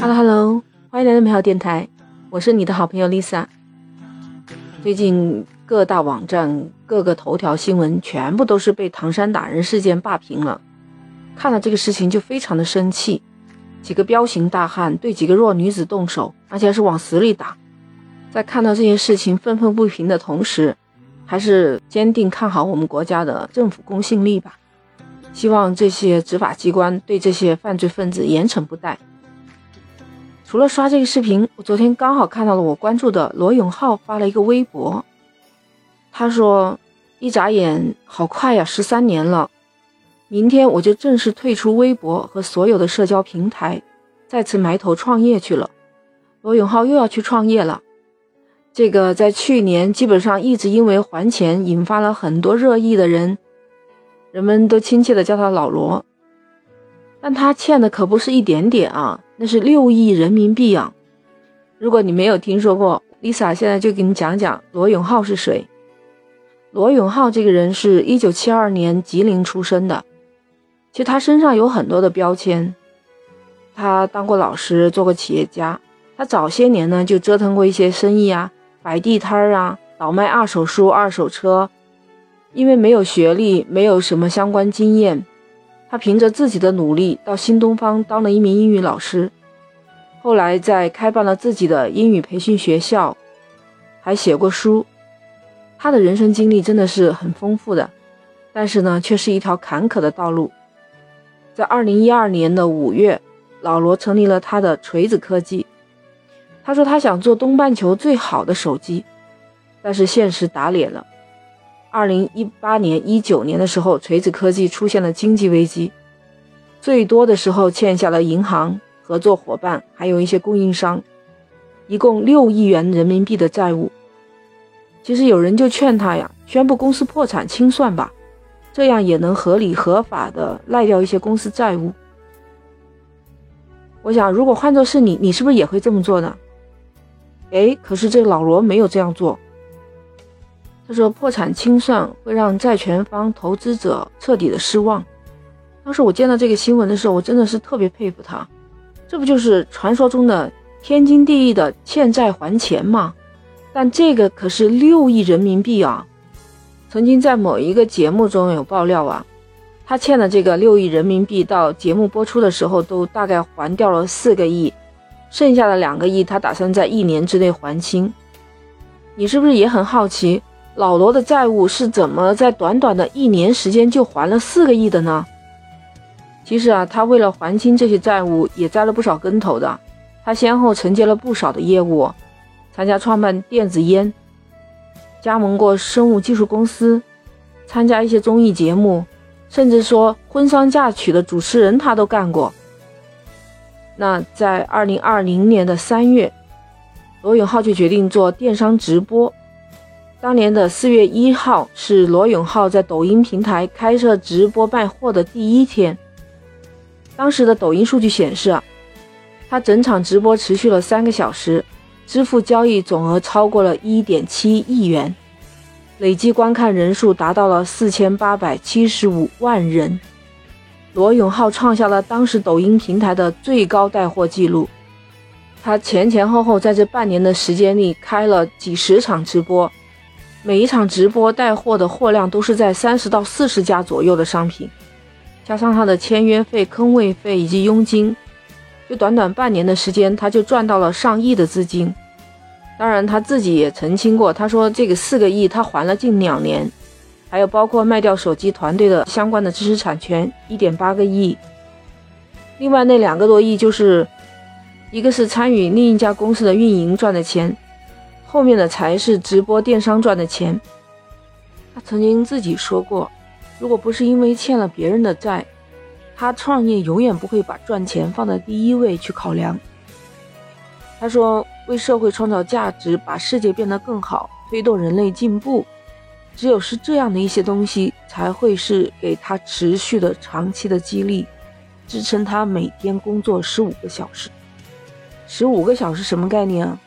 Hello Hello，欢迎来到美好电台，我是你的好朋友 Lisa。最近各大网站、各个头条新闻全部都是被唐山打人事件霸屏了，看了这个事情就非常的生气。几个彪形大汉对几个弱女子动手，而且还是往死里打。在看到这些事情愤愤不平的同时，还是坚定看好我们国家的政府公信力吧。希望这些执法机关对这些犯罪分子严惩不贷。除了刷这个视频，我昨天刚好看到了我关注的罗永浩发了一个微博，他说：“一眨眼，好快呀，十三年了。明天我就正式退出微博和所有的社交平台，再次埋头创业去了。”罗永浩又要去创业了。这个在去年基本上一直因为还钱引发了很多热议的人。人们都亲切地叫他老罗，但他欠的可不是一点点啊，那是六亿人民币啊！如果你没有听说过，Lisa 现在就给你讲讲罗永浩是谁。罗永浩这个人是一九七二年吉林出生的，其实他身上有很多的标签，他当过老师，做过企业家，他早些年呢就折腾过一些生意啊，摆地摊儿啊，倒卖二手书、二手车。因为没有学历，没有什么相关经验，他凭着自己的努力到新东方当了一名英语老师，后来在开办了自己的英语培训学校，还写过书。他的人生经历真的是很丰富的，但是呢，却是一条坎坷的道路。在二零一二年的五月，老罗成立了他的锤子科技。他说他想做东半球最好的手机，但是现实打脸了。二零一八年、一九年的时候，锤子科技出现了经济危机，最多的时候欠下了银行、合作伙伴，还有一些供应商，一共六亿元人民币的债务。其实有人就劝他呀，宣布公司破产清算吧，这样也能合理合法的赖掉一些公司债务。我想，如果换作是你，你是不是也会这么做呢？哎，可是这老罗没有这样做。他说：“破产清算会让债权方、投资者彻底的失望。”当时我见到这个新闻的时候，我真的是特别佩服他。这不就是传说中的天经地义的欠债还钱吗？但这个可是六亿人民币啊！曾经在某一个节目中有爆料啊，他欠的这个六亿人民币到节目播出的时候都大概还掉了四个亿，剩下的两个亿他打算在一年之内还清。你是不是也很好奇？老罗的债务是怎么在短短的一年时间就还了四个亿的呢？其实啊，他为了还清这些债务，也栽了不少跟头的。他先后承接了不少的业务，参加创办电子烟，加盟过生物技术公司，参加一些综艺节目，甚至说婚丧嫁娶的主持人他都干过。那在二零二零年的三月，罗永浩就决定做电商直播。当年的四月一号是罗永浩在抖音平台开设直播卖货的第一天。当时的抖音数据显示啊，他整场直播持续了三个小时，支付交易总额超过了一点七亿元，累计观看人数达到了四千八百七十五万人。罗永浩创下了当时抖音平台的最高带货记录。他前前后后在这半年的时间里开了几十场直播。每一场直播带货的货量都是在三十到四十家左右的商品，加上他的签约费、坑位费以及佣金，就短短半年的时间，他就赚到了上亿的资金。当然，他自己也澄清过，他说这个四个亿他还了近两年，还有包括卖掉手机团队的相关的知识产权一点八个亿，另外那两个多亿就是一个是参与另一家公司的运营赚的钱。后面的才是直播电商赚的钱。他曾经自己说过，如果不是因为欠了别人的债，他创业永远不会把赚钱放在第一位去考量。他说：“为社会创造价值，把世界变得更好，推动人类进步，只有是这样的一些东西，才会是给他持续的、长期的激励，支撑他每天工作十五个小时。十五个小时什么概念啊？”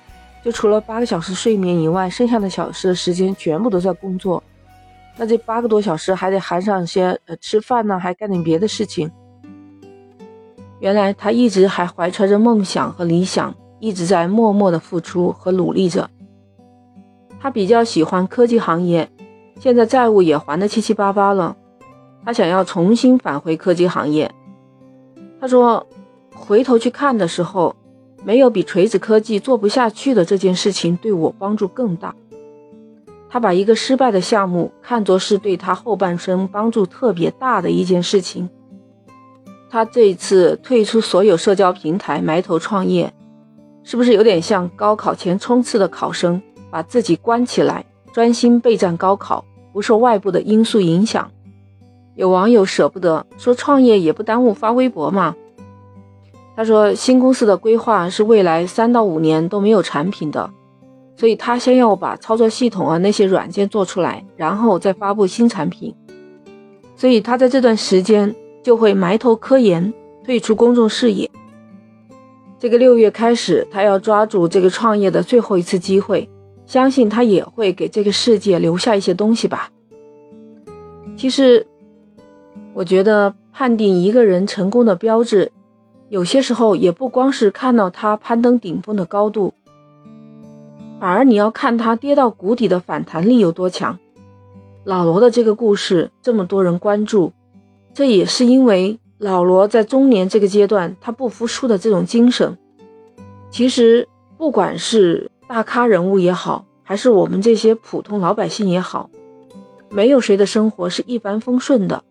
就除了八个小时睡眠以外，剩下的小时的时间全部都在工作。那这八个多小时还得含上些呃吃饭呢，还干点别的事情。原来他一直还怀揣着梦想和理想，一直在默默的付出和努力着。他比较喜欢科技行业，现在债务也还得七七八八了，他想要重新返回科技行业。他说，回头去看的时候，没有比锤子科技做不下去的这件事情对我帮助更大。他把一个失败的项目看作是对他后半生帮助特别大的一件事情。他这一次退出所有社交平台，埋头创业，是不是有点像高考前冲刺的考生，把自己关起来，专心备战高考，不受外部的因素影响？有网友舍不得说，创业也不耽误发微博嘛。他说，新公司的规划是未来三到五年都没有产品的，所以他先要把操作系统啊那些软件做出来，然后再发布新产品。所以他在这段时间。就会埋头科研，退出公众视野。这个六月开始，他要抓住这个创业的最后一次机会，相信他也会给这个世界留下一些东西吧。其实，我觉得判定一个人成功的标志，有些时候也不光是看到他攀登顶峰的高度，反而你要看他跌到谷底的反弹力有多强。老罗的这个故事，这么多人关注。这也是因为老罗在中年这个阶段，他不服输的这种精神。其实，不管是大咖人物也好，还是我们这些普通老百姓也好，没有谁的生活是一帆风顺的。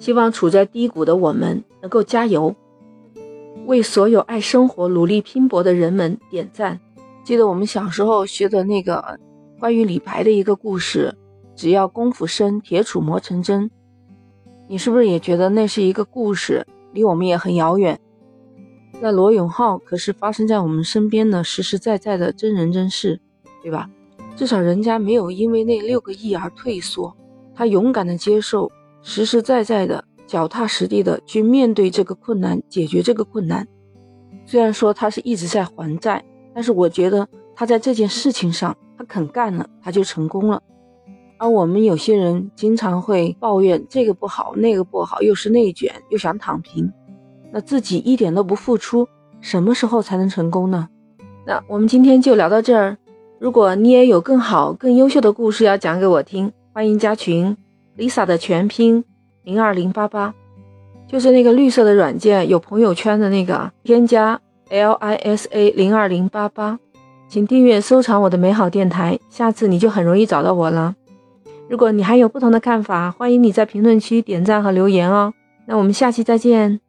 希望处在低谷的我们能够加油，为所有爱生活、努力拼搏的人们点赞。记得我们小时候学的那个关于李白的一个故事：“只要功夫深，铁杵磨成针。”你是不是也觉得那是一个故事，离我们也很遥远？那罗永浩可是发生在我们身边的实实在在的真人真事，对吧？至少人家没有因为那六个亿而退缩，他勇敢的接受，实实在在的脚踏实地的去面对这个困难，解决这个困难。虽然说他是一直在还债，但是我觉得他在这件事情上，他肯干了，他就成功了。而我们有些人经常会抱怨这个不好，那个不好，又是内卷，又想躺平，那自己一点都不付出，什么时候才能成功呢？那我们今天就聊到这儿。如果你也有更好、更优秀的故事要讲给我听，欢迎加群，Lisa 的全拼零二零八八，就是那个绿色的软件，有朋友圈的那个，添加 L I S A 零二零八八，请订阅收藏我的美好电台，下次你就很容易找到我了。如果你还有不同的看法，欢迎你在评论区点赞和留言哦。那我们下期再见。